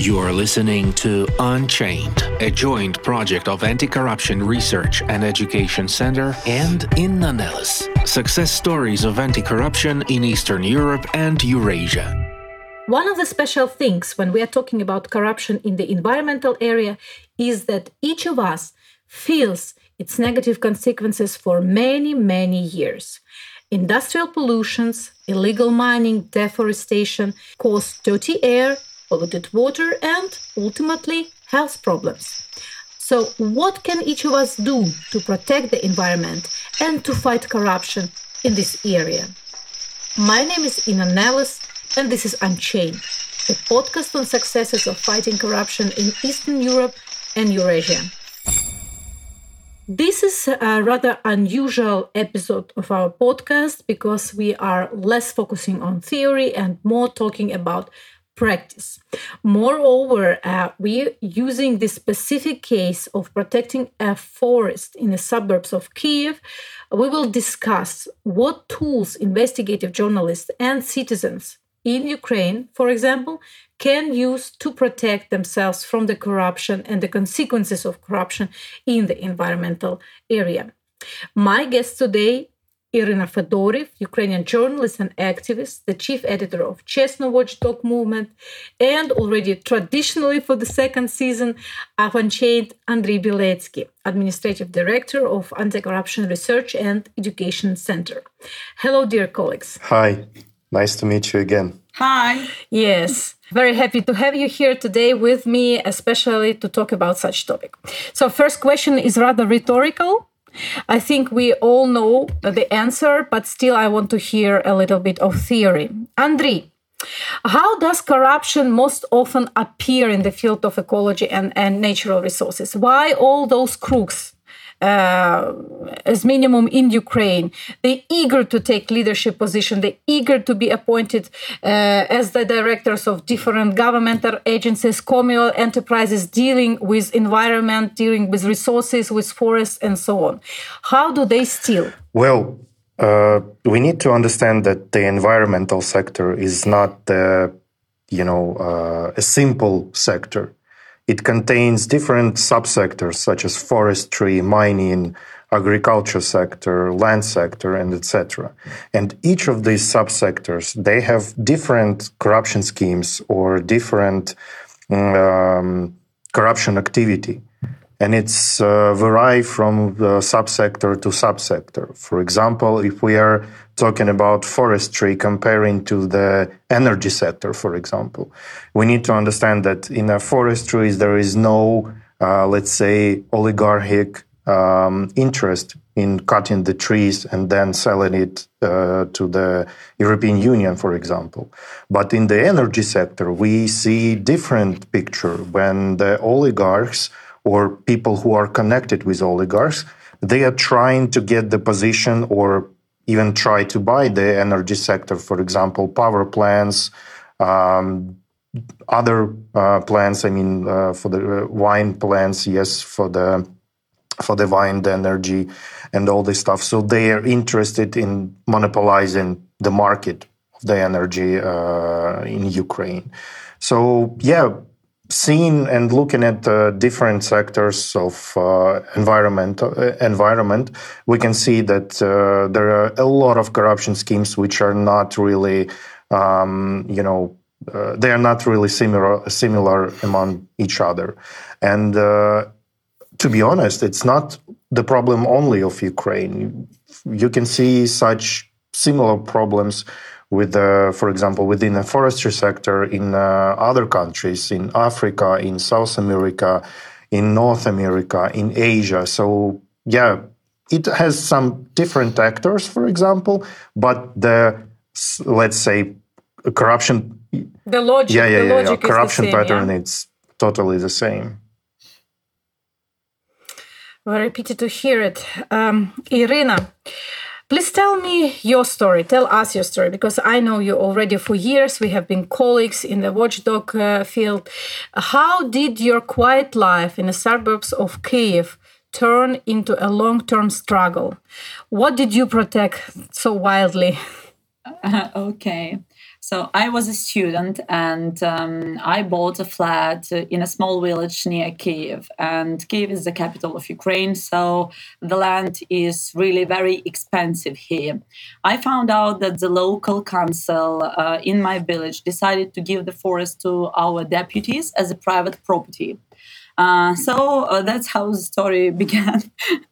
You are listening to Unchained, a joint project of Anti Corruption Research and Education Center and Inna Nelles. Success stories of anti corruption in Eastern Europe and Eurasia. One of the special things when we are talking about corruption in the environmental area is that each of us feels its negative consequences for many, many years. Industrial pollutions, illegal mining, deforestation cause dirty air, polluted water, and ultimately health problems. So, what can each of us do to protect the environment and to fight corruption in this area? My name is Inna Nelles, and this is Unchained, a podcast on successes of fighting corruption in Eastern Europe and Eurasia. This is a rather unusual episode of our podcast because we are less focusing on theory and more talking about practice. Moreover, uh, we're using the specific case of protecting a forest in the suburbs of Kiev. We will discuss what tools investigative journalists and citizens in Ukraine, for example, can use to protect themselves from the corruption and the consequences of corruption in the environmental area. My guest today, Iryna Fedoriv, Ukrainian journalist and activist, the chief editor of CHESNO Watchdog Movement, and already traditionally for the second season of Unchained, Andriy Biletskyi, administrative director of Anti-Corruption Research and Education Center. Hello, dear colleagues. Hi, nice to meet you again. Hi. Yes. Very happy to have you here today with me, especially to talk about such topic. So, first question is rather rhetorical. I think we all know the answer, but still, I want to hear a little bit of theory. Andriy, how does corruption most often appear in the field of ecology and, and natural resources? Why all those crooks as minimum in Ukraine. They're eager to take leadership position. They're eager to be appointed uh, as the directors of different governmental agencies, communal enterprises dealing with environment, dealing with resources, with forests, and so on. How do they steal? Well, uh, we need to understand that the environmental sector is not the, you know, uh, a simple sector. It contains different subsectors such as forestry, mining, agriculture sector, land sector, and etc. And each of these subsectors, they have different corruption schemes or different um, corruption activity and it's uh, vary from subsector to subsector. For example, if we are talking about forestry comparing to the energy sector, for example, we need to understand that in a forestry there is no, uh, let's say, oligarchic um, interest in cutting the trees and then selling it uh, to the European Union, for example. But in the energy sector, we see different picture when the oligarchs or people who are connected with oligarchs, they are trying to get the position or even try to buy the energy sector, for example, power plants, um, other uh, plants. I mean, uh, for the uh, wine plants, yes, for the for the wind energy and all this stuff. So they are interested in monopolizing the market of the energy uh, in Ukraine. So yeah, seeing and looking at uh, different sectors of uh, environment, uh, environment, we can see that uh, there are a lot of corruption schemes which are not really, um, you know, uh, they are not really similar similar among each other, and uh, to be honest, it's not the problem only of Ukraine. You can see such similar problems with, uh, for example, within the forestry sector in uh, other countries, in Africa, in South America, in North America, in Asia. So, yeah, it has some different actors, for example, but the, let's say, corruption. The logic, yeah, yeah, yeah, yeah, corruption same, pattern, yeah? it's totally the same. Very pity to hear it. Um, Iryna, Please tell me your story. Tell us your story because I know you already for years. We have been colleagues in the watchdog uh, field. How did your quiet life in the suburbs of Kiev turn into a long term struggle? What did you protect so wildly? Uh, okay. So I was a student and um, I bought a flat in a small village near Kiev. And Kiev is the capital of Ukraine, so the land is really very expensive here. I found out that the local council uh, in my village decided to give the forest to our deputies as a private property. Uh, so uh, that's how the story began.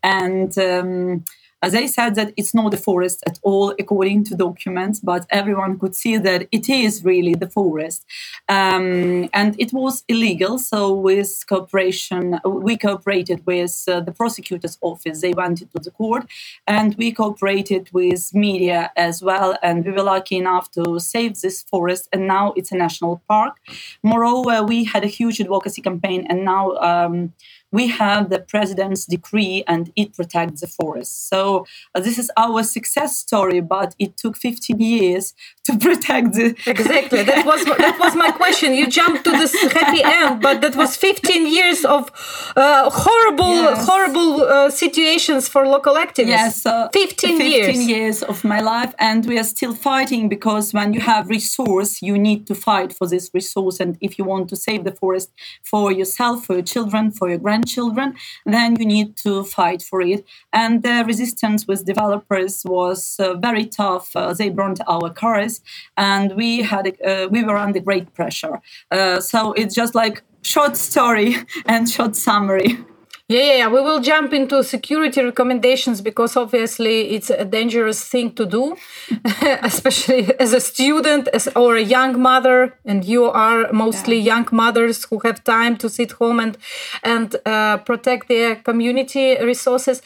and um, they said that it's not a forest at all according to documents, but everyone could see that it is really the forest. Um, and it was illegal. So, with cooperation, we cooperated with uh, the prosecutor's office. They went to the court, and we cooperated with media as well. And we were lucky enough to save this forest. And now it's a national park. Moreover, we had a huge advocacy campaign, and now um, we have the president's decree and it protects the forest. So uh, this is our success story, but it took 15 years to protect the. exactly. That was that was my question. You jumped to this happy end, but that was 15 years of uh, horrible, yes. horrible uh, situations for local activists. Yes, uh, 15, 15 years. years of my life, and we are still fighting because when you have resource, you need to fight for this resource, and if you want to save the forest for yourself, for your children, for your grandchildren grandchildren, then you need to fight for it. And the resistance with developers was uh, very tough. Uh, they burned our cars, and we had uh, we were under great pressure. Uh, so it's just like short story and short summary. Yeah, yeah, yeah, we will jump into security recommendations because obviously it's a dangerous thing to do, especially as a student as, or a young mother. And you are mostly yeah. young mothers who have time to sit home and and uh, protect their community resources.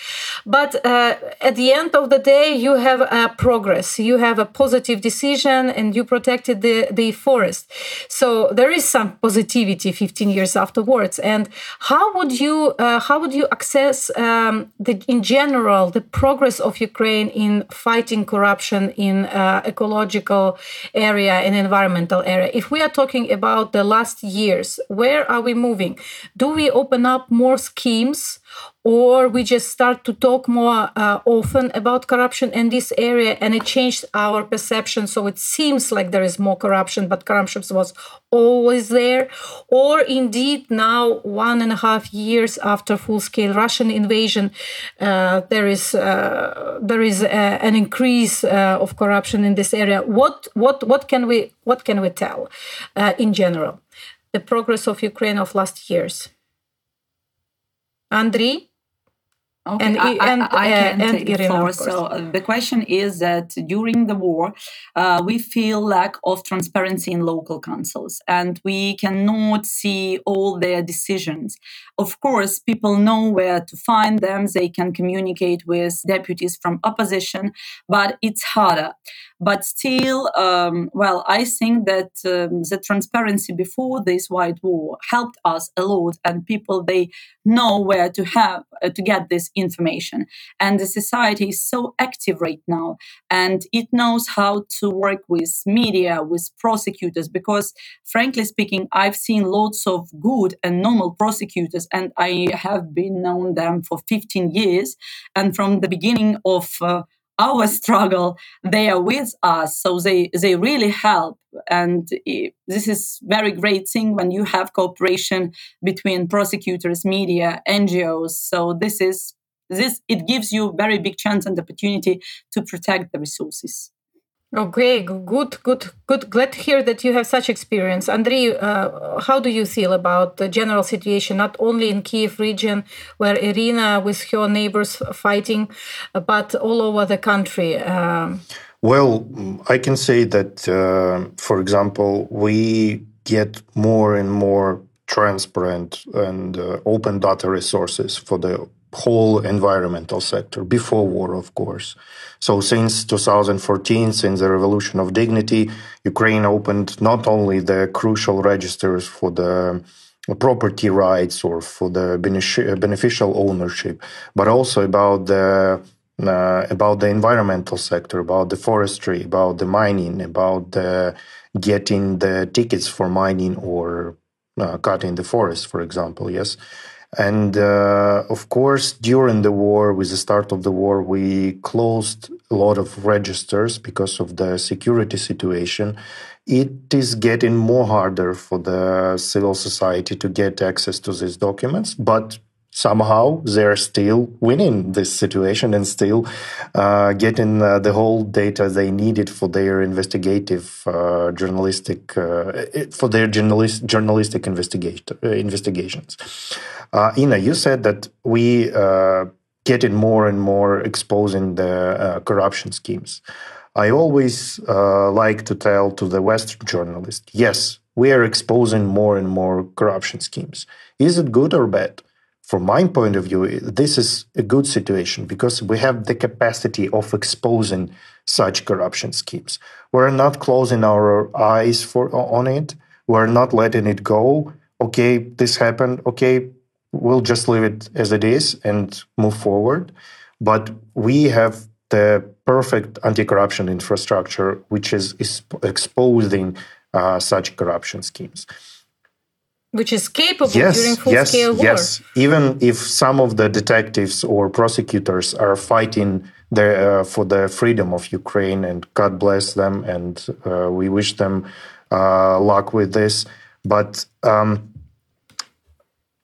But uh, at the end of the day, you have a progress. You have a positive decision, and you protected the the forest. So there is some positivity 15 years afterwards. And how would you? Uh, how would you access um, the, in general the progress of Ukraine in fighting corruption in uh, ecological area and environmental area? If we are talking about the last years, where are we moving? Do we open up more schemes? Or we just start to talk more uh, often about corruption in this area and it changed our perception. So it seems like there is more corruption but corruption was always there. Or indeed now one and a half years after full-scale russian invasion uh, there is uh, there is uh, an increase uh, of corruption in this area. What what what can we what can we tell uh, in general? The progress of ukraine of last years. Andriy? Okay, and, I, and, I, I can uh, take the floor. So uh, the question is that during the war, uh, we feel lack of transparency in local councils, and we cannot see all their decisions. Of course, people know where to find them; they can communicate with deputies from opposition, but it's harder. But still, um, well, I think that um, the transparency before this white war helped us a lot, and people they know where to have uh, to get this information. And the society is so active right now, and it knows how to work with media, with prosecutors. Because, frankly speaking, I've seen lots of good and normal prosecutors, and I have been known them for 15 years, and from the beginning of uh, our struggle they are with us. So they they really help. And this is very great thing when you have cooperation between prosecutors media ngos so this is this it gives you very big chance and opportunity to protect the resources Okay, good, good, good. Glad to hear that you have such experience. Andriy, uh, how do you feel about the general situation, not only in Kiev region, where Iryna with her neighbors fighting, but all over the country? Um, well, I can say that, uh, for example, we get more and more transparent and uh, open data resources for the whole environmental sector before war, of course. So since 2014, since the Revolution of Dignity, Ukraine opened not only the crucial registers for the property rights or for the beneficial ownership, but also about the uh, about the environmental sector, about the forestry, about the mining, about the getting the tickets for mining or uh, cutting the forest, for example. Yes, and uh, of course, during the war, with the start of the war, we closed a lot of registers because of the security situation. it is getting more harder for the civil society to get access to these documents, but somehow they're still winning this situation and still uh, getting uh, the whole data they needed for their investigative uh, journalistic uh, for their journalist journalistic investigate, uh, investigations. Uh, Inna, you said that we uh, getting more and more exposing the corruption schemes. I always like to tell to the Western journalist, yes, we are exposing more and more corruption schemes. Is it good or bad? from my point of view, this is a good situation because we have the capacity of exposing such corruption schemes. We're not closing our eyes for on it. We're not letting it go. Okay, this happened. Okay, we'll just leave it as it is and move forward. But we have the perfect anti-corruption infrastructure, which is, is exposing uh, such corruption schemes which is capable yes, during full yes, scale war. Yes, even if some of the detectives or prosecutors are fighting the, uh, for the freedom of Ukraine, and God bless them, and uh, we wish them uh, luck with this. But um,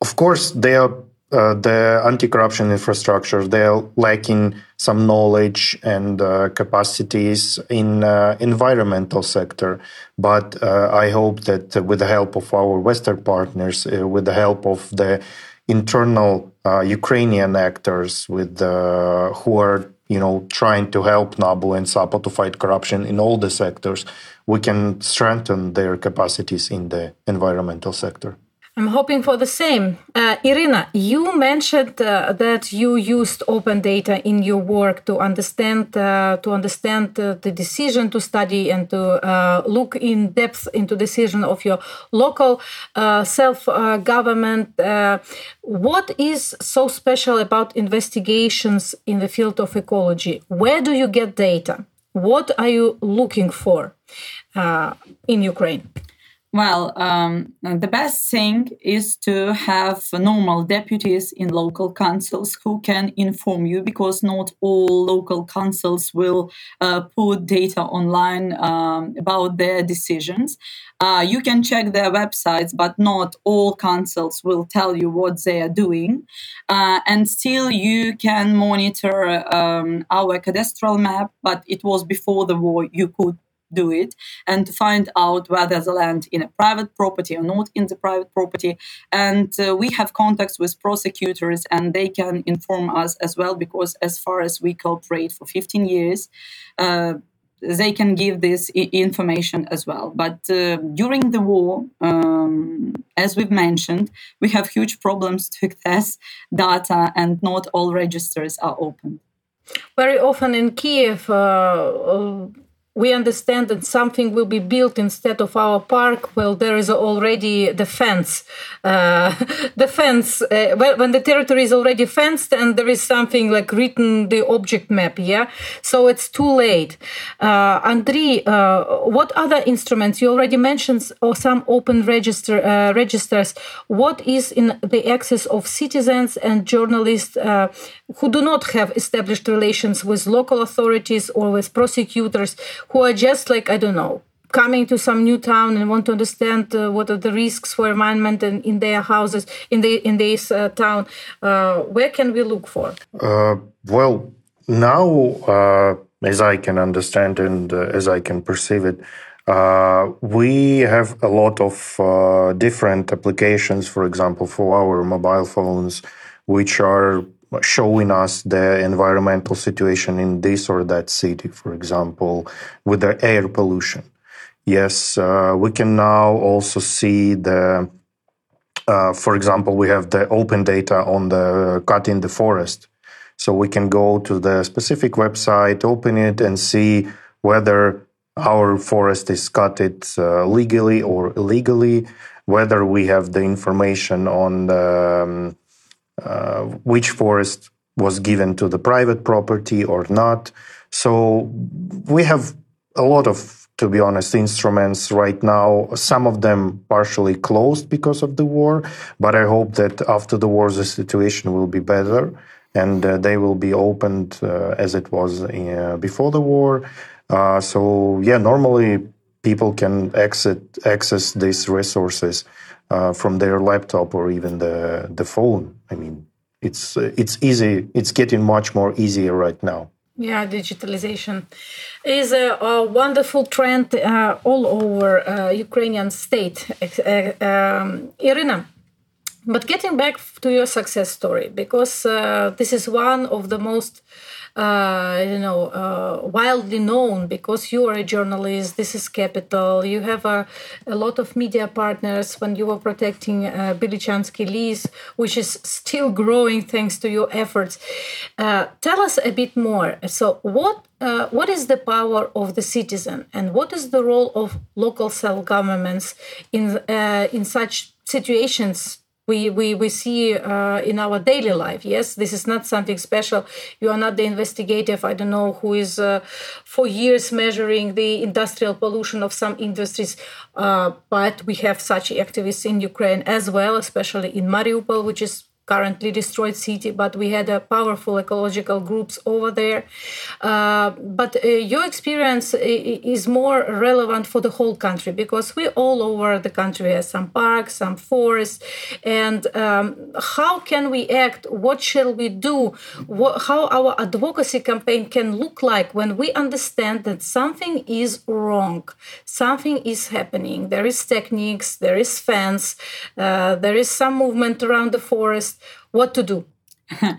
of course, they are uh, the anti-corruption infrastructure they're lacking some knowledge and uh, capacities in uh, environmental sector. But uh, i hope that with the help of our western partners uh, with the help of the internal uh, ukrainian actors with who are you know trying to help nabu and sapo to fight corruption in all the sectors we can strengthen their capacities in the environmental sector I'm hoping for the same. Uh, Iryna, you mentioned uh, that you used open data in your work to understand uh, to understand uh, the decision to study and to uh, look in depth into decision of your local uh, self government. what is so special about investigations in the field of ecology? Where do you get data? What are you looking for in Ukraine? Well, um, the best thing is to have normal deputies in local councils who can inform you because not all local councils will uh, put data online um, about their decisions. Uh, you can check their websites, but not all councils will tell you what they are doing. Uh, and still, you can monitor um, our cadastral map, but it was before the war, you could do it and to find out whether the land in a private property or not in the private property. And uh, we have contacts with prosecutors and they can inform us as well because as far as we cooperate for 15 years uh, they can give this I- information as well. But uh, during the war um, as we've mentioned we have huge problems to access data and not all registers are open very often in kiev uh, we understand that something will be built instead of our park well there is already the fence uh, the fence uh, when the territory is already fenced and there is something like written the object map yeah? So it's too late. Uh, uh, what other instruments you already mentioned or some open register uh, registers. What is in the access of citizens and journalists uh, who do not have established relations with local authorities or with prosecutors who are just like I don't know coming to some new town and want to understand uh, what are the risks for environment and in their houses in the in this uh, town. Uh, where can we look for? Uh, well now uh, as i can understand and uh, as i can perceive it we have a lot of different applications for example for our mobile phones which are showing us the environmental situation in this or that city, for example, with the air pollution. Yes, uh, we can now also see the, uh, for example, we have the open data on the cutting the forest. So we can go to the specific website, open it, and see whether our forest is cut it uh, legally or illegally, whether we have the information on the um, uh, which forest was given to the private property or not. So we have a lot of, to be honest, instruments right now. Some of them partially closed because of the war, but I hope that after the war the situation will be better and uh, they will be opened uh, as it was uh, before the war. Uh, so yeah, normally people can exit, access these resources uh, from their laptop or even the the phone. I mean, it's it's easy. It's getting much more easier right now. Yeah, digitalization is a, a wonderful trend uh, all over uh, Ukrainian state. Uh, um, Iryna, but getting back to your success story, because uh, this is one of the most uh, you know, uh, widely known because you are a journalist. This is capital. You have a, a lot of media partners when you were protecting uh, Bilychansky Lys, which is still growing thanks to your efforts. Uh, tell us a bit more. So, what uh, what is the power of the citizen, and what is the role of local self governments in uh, in such situations we we, we see uh, in our daily life yes? This is not something special. You are not the investigative i don't know who is uh, for years measuring the industrial pollution of some industries uh, but we have such activists in ukraine as well especially in mariupol which is currently destroyed city, but we had a powerful ecological groups over there. Uh, but uh, your experience is more relevant for the whole country because we all over the country have some parks, some forests, and um, how can we act? What shall we do? What, how our advocacy campaign can look like when we understand that something is wrong, something is happening. There is techniques, there is fence, uh, there is some movement around the forest what to do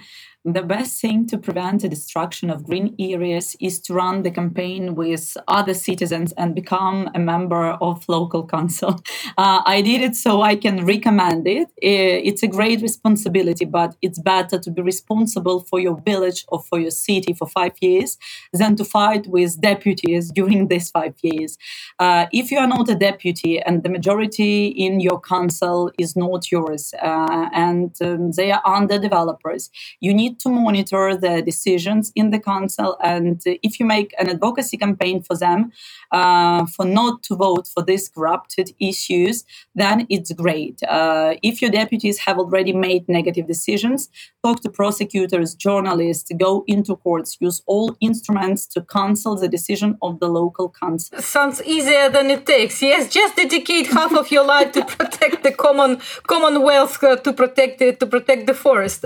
the best thing to prevent the destruction of green areas is to run the campaign with other citizens and become a member of local council. Uh, I did it so I can recommend it. It's a great responsibility, but it's better to be responsible for your village or for your city for five years than to fight with deputies during these five years. Uh, if you are not a deputy and the majority in your council is not yours uh, and um, they are under developers, you need to monitor the decisions in the council. And if you make an advocacy campaign for them uh, for not to vote for these corrupted issues, then it's great. Uh, if your deputies have already made negative decisions, talk to prosecutors, journalists, go into courts, use all instruments to cancel the decision of the local council. Sounds easier than it takes. Yes, just dedicate half of your life to protect the common commonwealth, uh, to protect it, to protect the forest.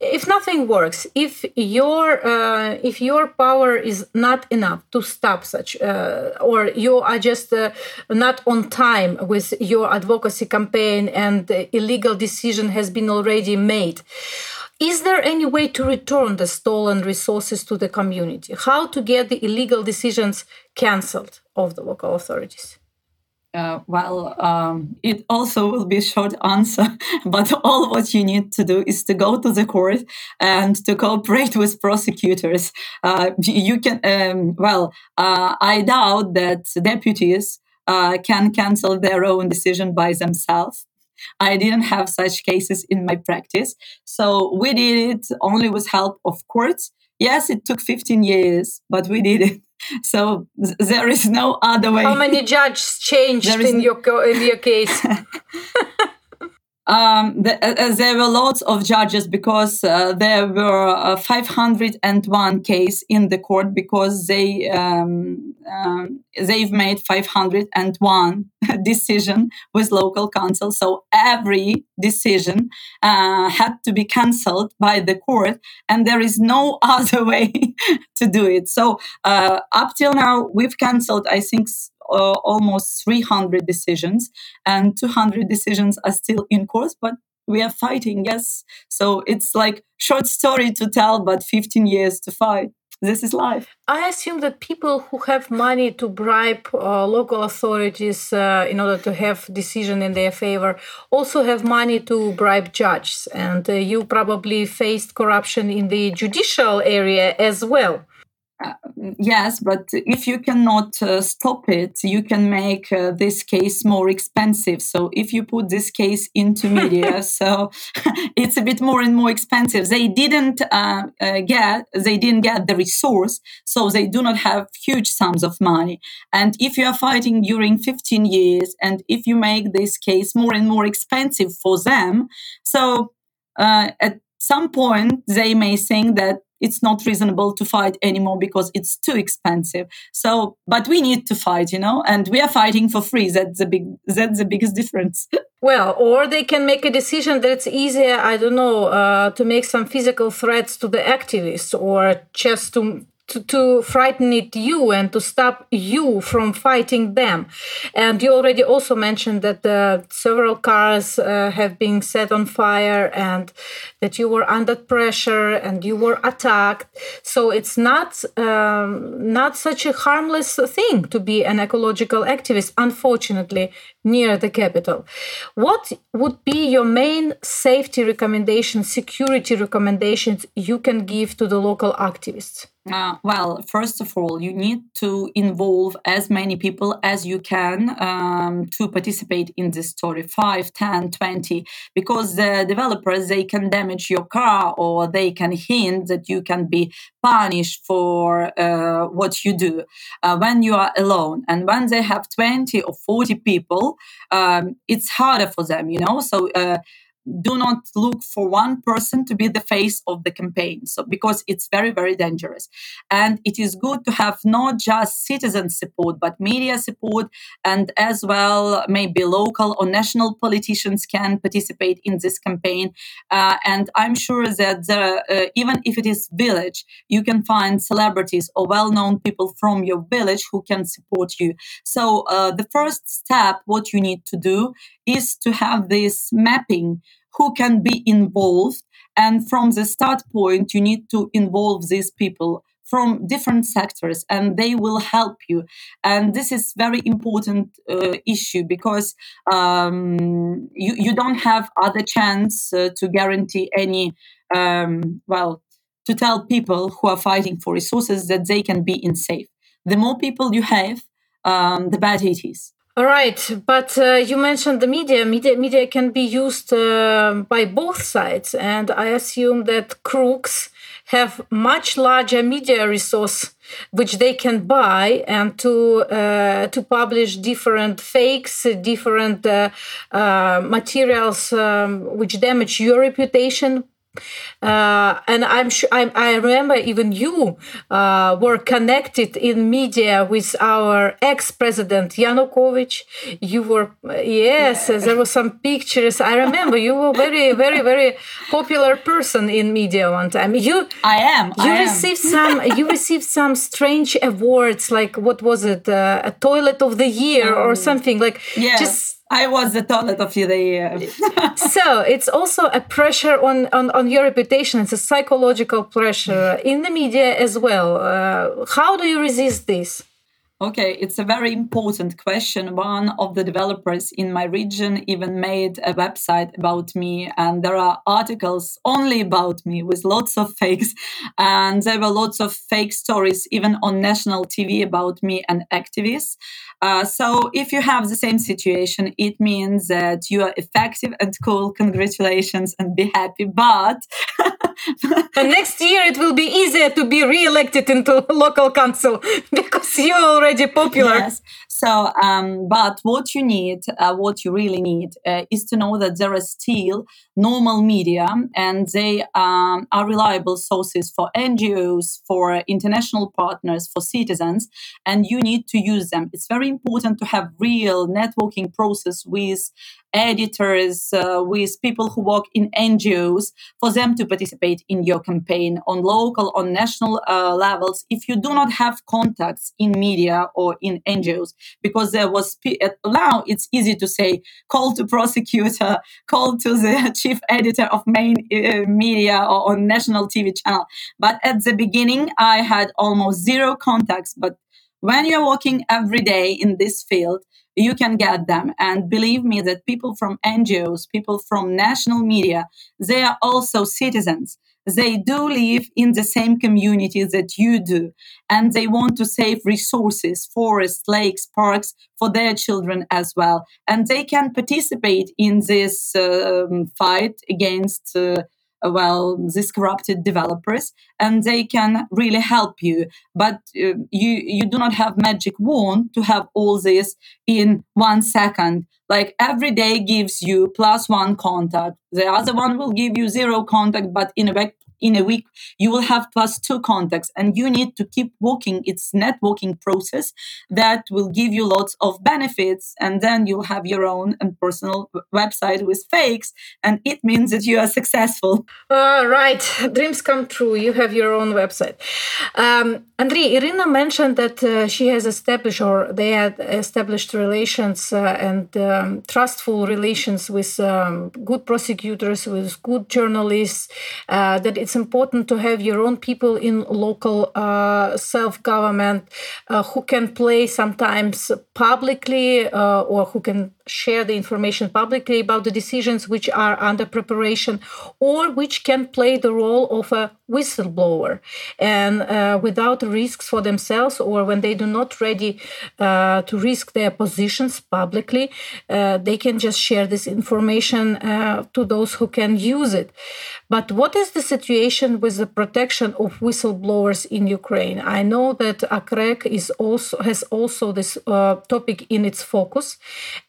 If nothing works, if your uh, if your power is not enough to stop such, uh, or you are just uh, not on time with your advocacy campaign and the illegal decision has been already made is there any way to return the stolen resources to the community? How to get the illegal decisions cancelled of the local authorities? Uh, well, um, it also will be a short answer, but all what you need to do is to go to the court and to cooperate with prosecutors. Uh, you can, um, well, uh, I doubt that deputies uh, can cancel their own decision by themselves. I didn't have such cases in my practice. So we did it only with help of courts. Yes, it took 15 years, but we did it. So there is no other way. How many judges changed in your in your case? Um, the, uh, uh, there were lots of judges because uh, there were uh, 501 case in the court because they um, um, they've made 501 decision with local council. So every decision uh, had to be cancelled by the court, and there is no other way to do it. So uh, up till now, we've cancelled, I think, uh, almost 300 decisions, and 200 decisions are still in course, but we are fighting, yes. So it's like short story to tell, but 15 years to fight. This is life. I assume that people who have money to bribe uh, local authorities uh, in order to have decision in their favor also have money to bribe judges, and uh, you probably faced corruption in the judicial area as well. Uh, yes, but if you cannot uh, stop it, you can make uh, this case more expensive. So if you put this case into media, so it's a bit more and more expensive. They didn't uh, uh, get they didn't get the resource, so they do not have huge sums of money. And if you are fighting during 15 years, and if you make this case more and more expensive for them, so uh, at some point they may think that it's not reasonable to fight anymore because it's too expensive. So but we need to fight you know and we are fighting for free. That's the big that's the biggest difference. Well or they can make a decision that it's easier i don't know uh, to make some physical threats to the activists or just to to, to frighten it you and to stop you from fighting them. And you already also mentioned that uh, several cars uh, have been set on fire and that you were under pressure and you were attacked. So it's not um, not such a harmless thing to be an ecological activist, unfortunately, near the capital. What would be your main safety recommendations, security recommendations you can give to the local activists? Uh, well, first of all, you need to involve as many people as you can um, to participate in this story 5, 10, 20, because the developers they can damage your car or they can hint that you can be punished for uh, what you do uh, when you are alone. And when they have 20 or 40 people, um, it's harder for them, you know. So uh, do not look for one person to be the face of the campaign. So because it's very very dangerous. And it is good to have not just citizen support but media support. And as well maybe local or national politicians can participate in this campaign. Uh, and i'm sure that uh, even if it is village you can find celebrities or well-known people from your village who can support you. So uh, the first step what you need to do is to have this mapping who can be involved. And from the start point, you need to involve these people from different sectors and they will help you. And this is very important uh, issue because um, you, you don't have other chance uh, to guarantee any um, well to tell people who are fighting for resources that they can be in safe. The more people you have um, the better it is all right, but uh, you mentioned the media. Media, media can be used uh, by both sides, and I assume that crooks have much larger media resource which they can buy and to uh, to publish different fakes, different uh, uh, materials um, which damage your reputation, uh, and I'm sure I, I remember even you uh, were connected in media with our ex-president Yanukovych. You were yes, yeah. there were some pictures. I remember you were very, very, very popular person in media one time. You I am. You I received am. some. You received some strange awards, like what was it, uh, a toilet of the year or oh. something like yeah. just I was the toilet of the year. so it's also a pressure on, on, on your reputation. It's a psychological pressure in the media as well. Uh, how do you resist this? Okay, it's a very important question. One of the developers in my region even made a website about me, and there are articles only about me with lots of fakes. And there were lots of fake stories even on national TV about me and activists. Uh, so if you have the same situation, it means that you are effective and cool. Congratulations and be happy. But next year it will be easier to be re-elected into local council because you're already popular. Yes. So, um, but what you need, uh, what you really need, uh, is to know that there are still normal media, and they um, are reliable sources for NGOs, for international partners, for citizens, and you need to use them. It's very important to have real networking process with editors, uh, with people who work in NGOs, for them to participate in your campaign on local, on national uh, levels. If you do not have contacts in media or in NGOs, because there was now it's easy to say call to prosecutor, call to the chief editor of main uh, media or on national TV channel. But at the beginning, I had almost zero contacts. But when you're working every day in this field, you can get them. And believe me that people from NGOs, people from national media, they are also citizens. They do live in the same community that you do, and they want to save resources, forests, lakes, parks for their children as well. And they can participate in this um, fight against. Uh, well these corrupted developers and they can really help you. But uh, you you do not have magic wand to have all this in one second. Like every day gives you plus one contact. The other one will give you zero contact but in a in a week you will have plus two contacts and you need to keep working its networking process that will give you lots of benefits and then you'll have your own and personal website with fakes and it means that you are successful. Uh, right. Dreams come true. You have your own website. Um, Andriy, Iryna mentioned that uh, she has established or they had established relations uh, and um, trustful relations with um, good prosecutors, with good journalists, uh, that it's important to have your own people in local uh, self government uh, who can play sometimes publicly uh, or who can share the information publicly about the decisions which are under preparation or which can play the role of a whistleblower. And uh, without risks for themselves or when they do not ready uh, to risk their positions publicly uh, they can just share this information uh, to those who can use it. But what is the situation with the protection of whistleblowers in ukraine i know that ACREC is also has also this uh, topic in its focus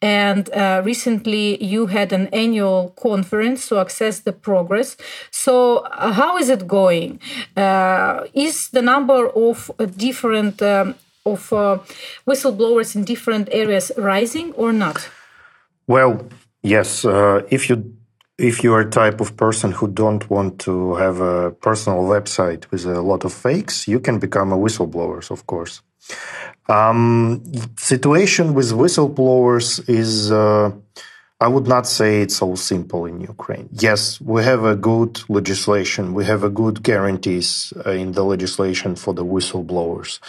and uh, recently you had an annual conference to assess the progress so how is it going? Uh, is the number of uh, different um, of uh, whistleblowers in different areas rising or not? Well, yes. Uh, if you if you are a type of person who don't want to have a personal website with a lot of fakes, you can become a whistleblower, of course. Um, situation with whistleblowers is uh, I would not say it's so simple in Ukraine. Yes, we have a good legislation. We have a good guarantees uh, in the legislation for the whistleblowers.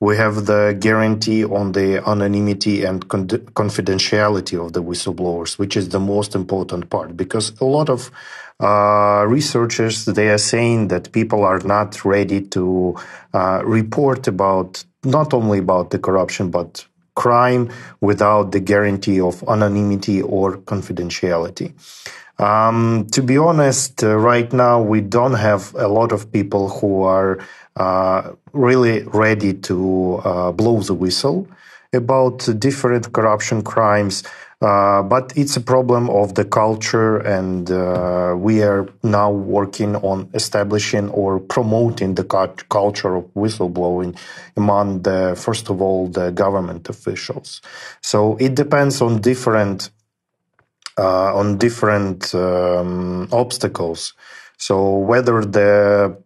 We have the guarantee on the anonymity and con- confidentiality of the whistleblowers, which is the most important part because a lot of uh, researchers they are saying that people are not ready to uh, report about not only about the corruption but crime without the guarantee of anonymity or confidentiality. Um, to be honest, uh, right now we don't have a lot of people who are really ready to uh, blow the whistle about different corruption crimes. Uh, but it's a problem of the culture, and uh, we are now working on establishing or promoting the culture of whistleblowing among the, first of all, the government officials. So it depends on different uh, on different um, obstacles. So whether the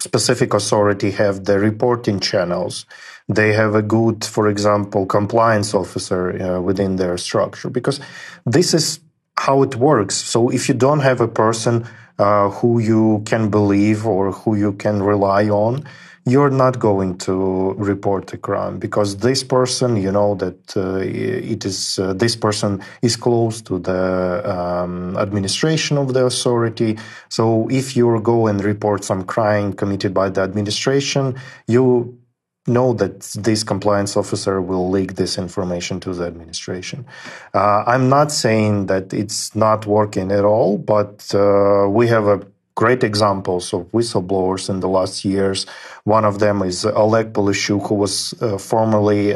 specific authority have the reporting channels they have a good, for example, compliance officer uh, within their structure because this is how it works. So if you don't have a person uh, who you can believe or who you can rely on, you're not going to report a crime because this person, you know that uh, it is uh, this person is close to the um, administration of the authority. So if you go and report some crime committed by the administration, you know that this compliance officer will leak this information to the administration. Uh, I'm not saying that it's not working at all, but uh, we have a great examples of whistleblowers in the last years. One of them is Oleg Polishuk, who was uh, formerly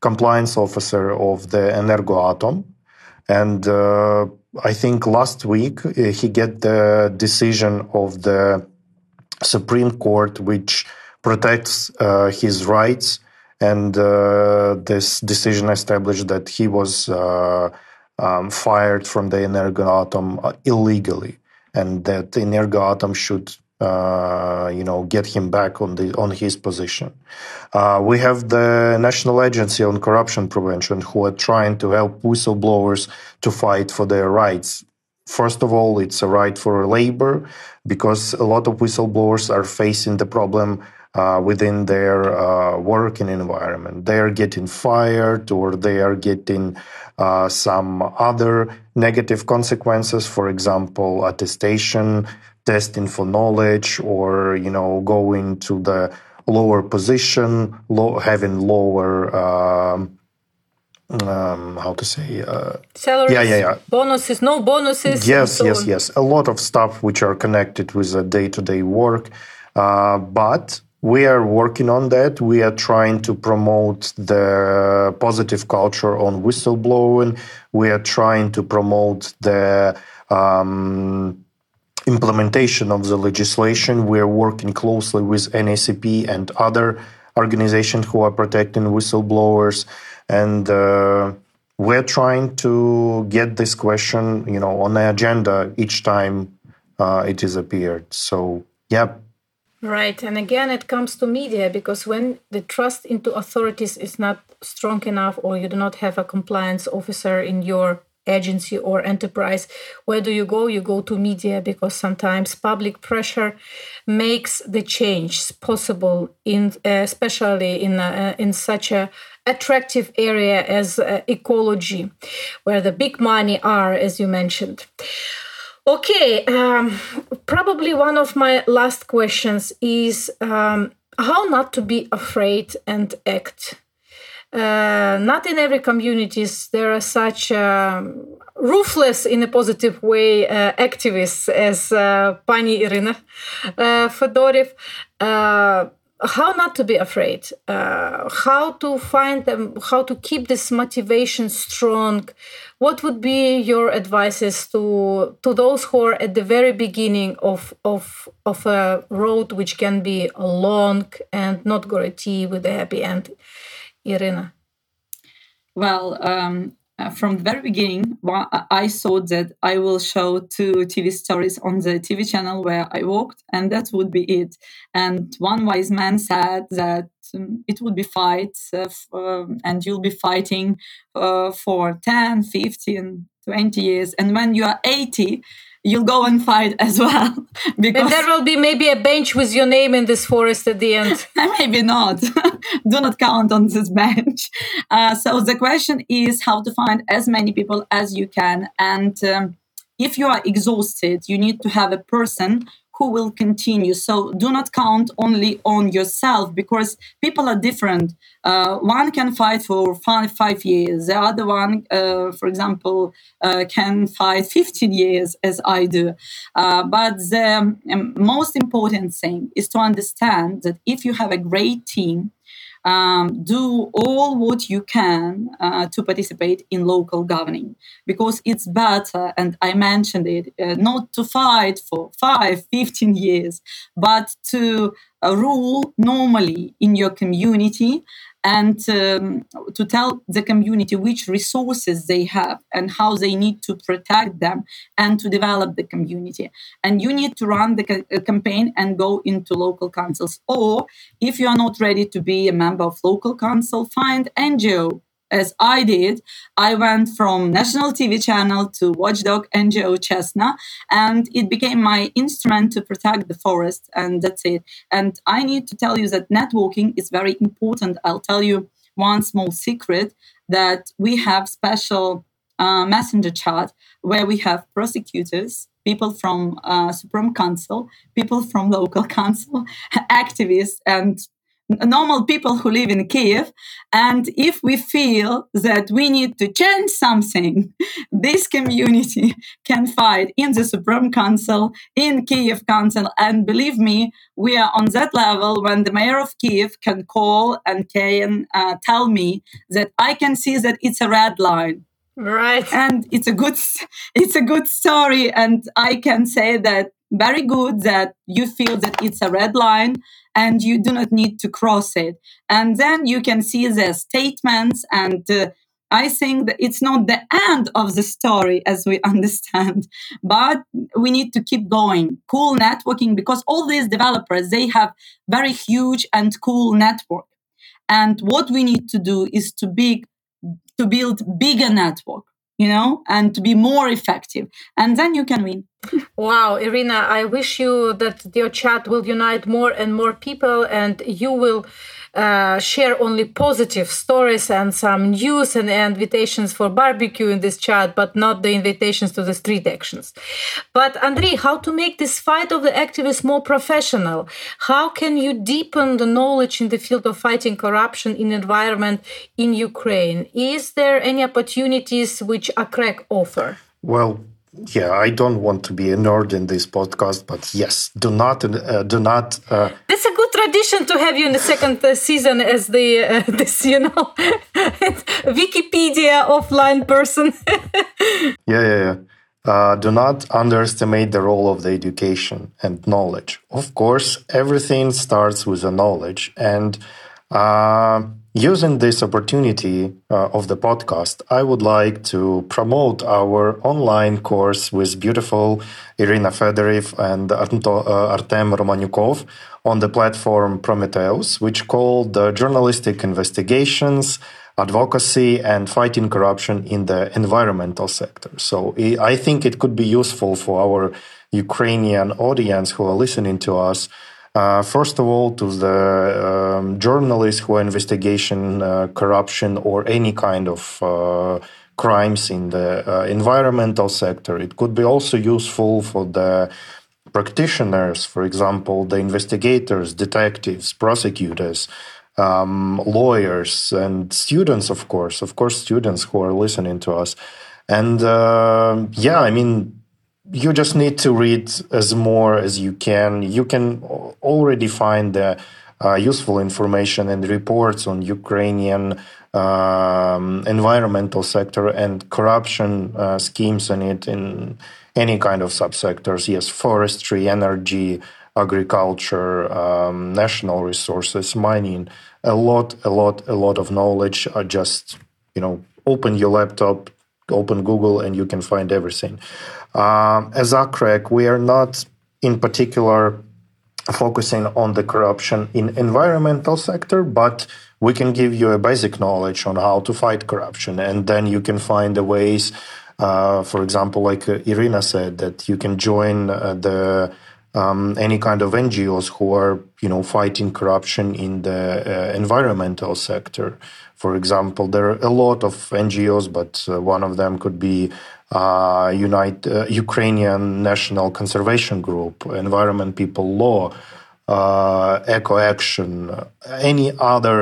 compliance officer of the Energoatom. And uh, I think last week uh, he get the decision of the Supreme Court, which protects uh, his rights. And uh, this decision established that he was um, fired from the Energoatom illegally, and that Energoatom should uh, you know, get him back on the on his position. Uh, we have the National Agency on Corruption Prevention, who are trying to help whistleblowers to fight for their rights. First of all, it's a right for labor because a lot of whistleblowers are facing the problem within their uh, working environment. They are getting fired or they are getting uh, some other negative consequences, for example, attestation, testing for knowledge, or you know going to the lower position, low, having lower. Um, um, how to say uh, salaries yeah yeah yeah bonuses no bonuses yes so yes on. yes a lot of stuff which are connected with the day-to-day work uh, but we are working on that. We are trying to promote the positive culture on whistleblowing. We are trying to promote the um, implementation of the legislation. We're working closely with NACP and other organizations who are protecting whistleblowers, and uh, we're trying to get this question, you know, on the agenda each time uh, it is appeared. So, yeah. Right, and again, it comes to media because when the trust into authorities is not strong enough, or you do not have a compliance officer in your agency or enterprise where do you go? You go to media because sometimes public pressure makes the change possible in uh, especially in uh, in such a attractive area as uh, ecology where the big money are as you mentioned okay um, probably one of my last questions is um, how not to be afraid and act uh, not in every communities there are such um, ruthless in a positive way uh, activists as uh, Pani Iryna uh, Fedoriv. How not to be afraid, uh, how to find them, how to keep this motivation strong. What would be your advices to to those who are at the very beginning of of of a road which can be long and not guarantee with a happy end? Iryna? Well, um, uh, from the very beginning, I thought that I will show two TV stories on the TV channel where I worked, and that would be it. And one wise man said that um, it would be fights, uh, f- uh, and you'll be fighting uh, for 10, 15, 20 years. And when you are 80, you'll go and fight as well. because and there will be maybe a bench with your name in this forest at the end. maybe not. Do not count on this bench. Uh, so the question is how to find as many people as you can. And um, if you are exhausted, you need to have a person who will continue. So do not count only on yourself because people are different. Uh, one can fight for five, five years. The other one, uh, for example, uh, can fight 15 years as I do. Uh, but the um, most important thing is to understand that if you have a great team, um, do all what you can uh, to participate in local governing. Because it's better and i mentioned it uh, not to fight for 5 15 years but to uh, rule normally in your community and um, to tell the community which resources they have and how they need to protect them and to develop the community. And you need to run the ca- uh, campaign and go into local councils. Or if you are not ready to be a member of local council, find NGO as I did, I went from national TV channel to watchdog NGO CHESNO, and it became my instrument to protect the forest, and that's it. And I need to tell you that networking is very important. I'll tell you one small secret that we have special uh, messenger chat where we have prosecutors people from uh, supreme council people from local council activists and normal people who live in Kiev. And if we feel that we need to change something, this community can fight in the Supreme Council, in Kiev Council. And believe me, we are on that level when the mayor of Kiev can call and can uh, tell me that I can see that it's a red line right and it's a good it's a good story and i can say that very good that you feel that it's a red line and you do not need to cross it. And then you can see the statements and uh, I think that it's not the end of the story as we understand, but we need to keep going. Cool networking because all these developers, they have very huge and cool network. And what we need to do is to big, to build bigger network you know, and to be more effective. And then you can win. Wow, Iryna, I wish you that your chat will unite more and more people and you will uh, share only positive stories and some news and invitations for barbecue in this chat, but not the invitations to the street actions. But Andriy, how to make this fight of the activists more professional? How can you deepen the knowledge in the field of fighting corruption in environment in Ukraine? Is there any opportunities which ACREC offer? Well, yeah, I don't want to be a nerd in this podcast, but yes, do not, uh, do not. Uh, That's a good tradition to have you in the second uh, season as the uh, this, you know, Wikipedia offline person. yeah, yeah, yeah. uh, do not underestimate the role of the education and knowledge. Of course, everything starts with the knowledge. And uh, using this opportunity uh, of the podcast, I would like to promote our online course with beautiful Iryna Fedoriv and uh, Artem Romanyukov on the platform Prometheus, which called Journalistic Investigations advocacy and fighting corruption in the environmental sector. So I think it could be useful for our Ukrainian audience who are listening to us. Uh, first of all, to the um, journalists who are investigating uh, corruption or any kind of uh, crimes in the uh, environmental sector. It could be also useful for the practitioners, for example, the investigators, detectives, prosecutors, um, lawyers and students, of course, of course, students who are listening to us. And uh, yeah, I mean, you just need to read as more as you can. You can already find the uh, useful information and reports on Ukrainian um, environmental sector and corruption uh, schemes in it in any kind of subsectors. Yes, forestry, energy, agriculture, um, national resources, mining, a lot, a lot, a lot of knowledge. Are just you know, open your laptop, open Google, and you can find everything. Um, as ACREC, we are not in particular focusing on the corruption in environmental sector, but we can give you a basic knowledge on how to fight corruption, and then you can find the ways. Uh, for example, like uh, Iryna said, that you can join uh, the um, any kind of NGOs who are, you know, fighting corruption in the uh, environmental sector. For example, there are a lot of NGOs, but uh, one of them could be uh, Unite, uh, Ukrainian National Conservation Group, Environment People Law, Eco Action, any other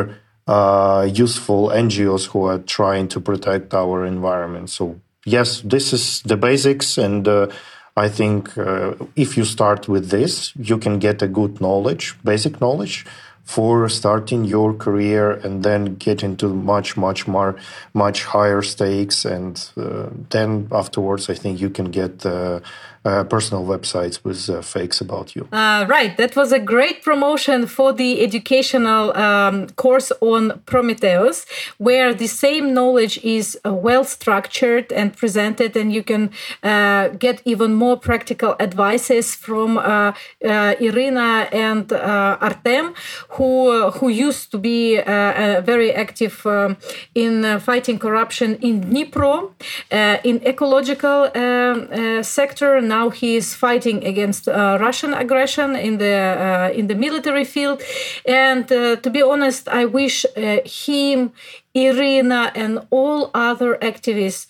useful NGOs who are trying to protect our environment. So yes, this is the basics and I think uh, if you start with this, you can get a good knowledge, basic knowledge for starting your career and then get into much, much more, much higher stakes. And uh, then afterwards, I think you can get uh, uh, personal websites with uh, fakes about you. Uh, right. That was a great promotion for the educational um, course on Prometheus, where the same knowledge is uh, well structured and presented, and you can uh, get even more practical advices from uh, Iryna and Artem, who who used to be very active um, in fighting corruption in Dnipro, in ecological um, sector now he is fighting against uh, Russian aggression in the uh, in the military field. And uh, to be honest, I wish him, Iryna, and all other activists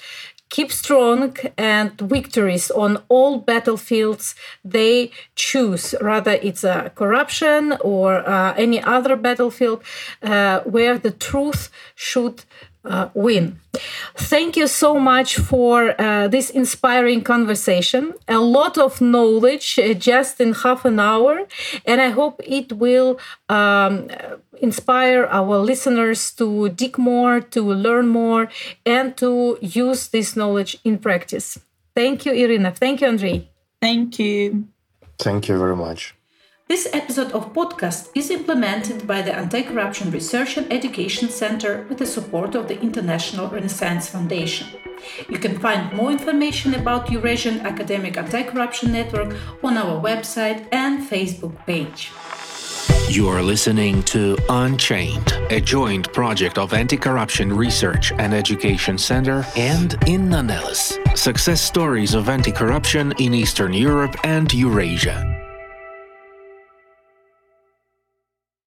keep strong and victories on all battlefields they choose rather it's a corruption or uh, any other battlefield uh, where the truth should uh, win. Thank you so much for uh, this inspiring conversation. A lot of knowledge uh, just in half an hour, and I hope it will um, inspire our listeners to dig more, to learn more, and to use this knowledge in practice. Thank you, Iryna. Thank you, Andriy. Thank you. Thank you very much. This episode of podcast is implemented by the Anti-Corruption Research and Education Center with the support of the International Renaissance Foundation. You can find more information about Eurasian Academic Anti-Corruption Network on our website and Facebook page. You are listening to Unchained, a joint project of Anti Corruption Research and Education Center and Inna Nelles, success stories of anti corruption in Eastern Europe and Eurasia.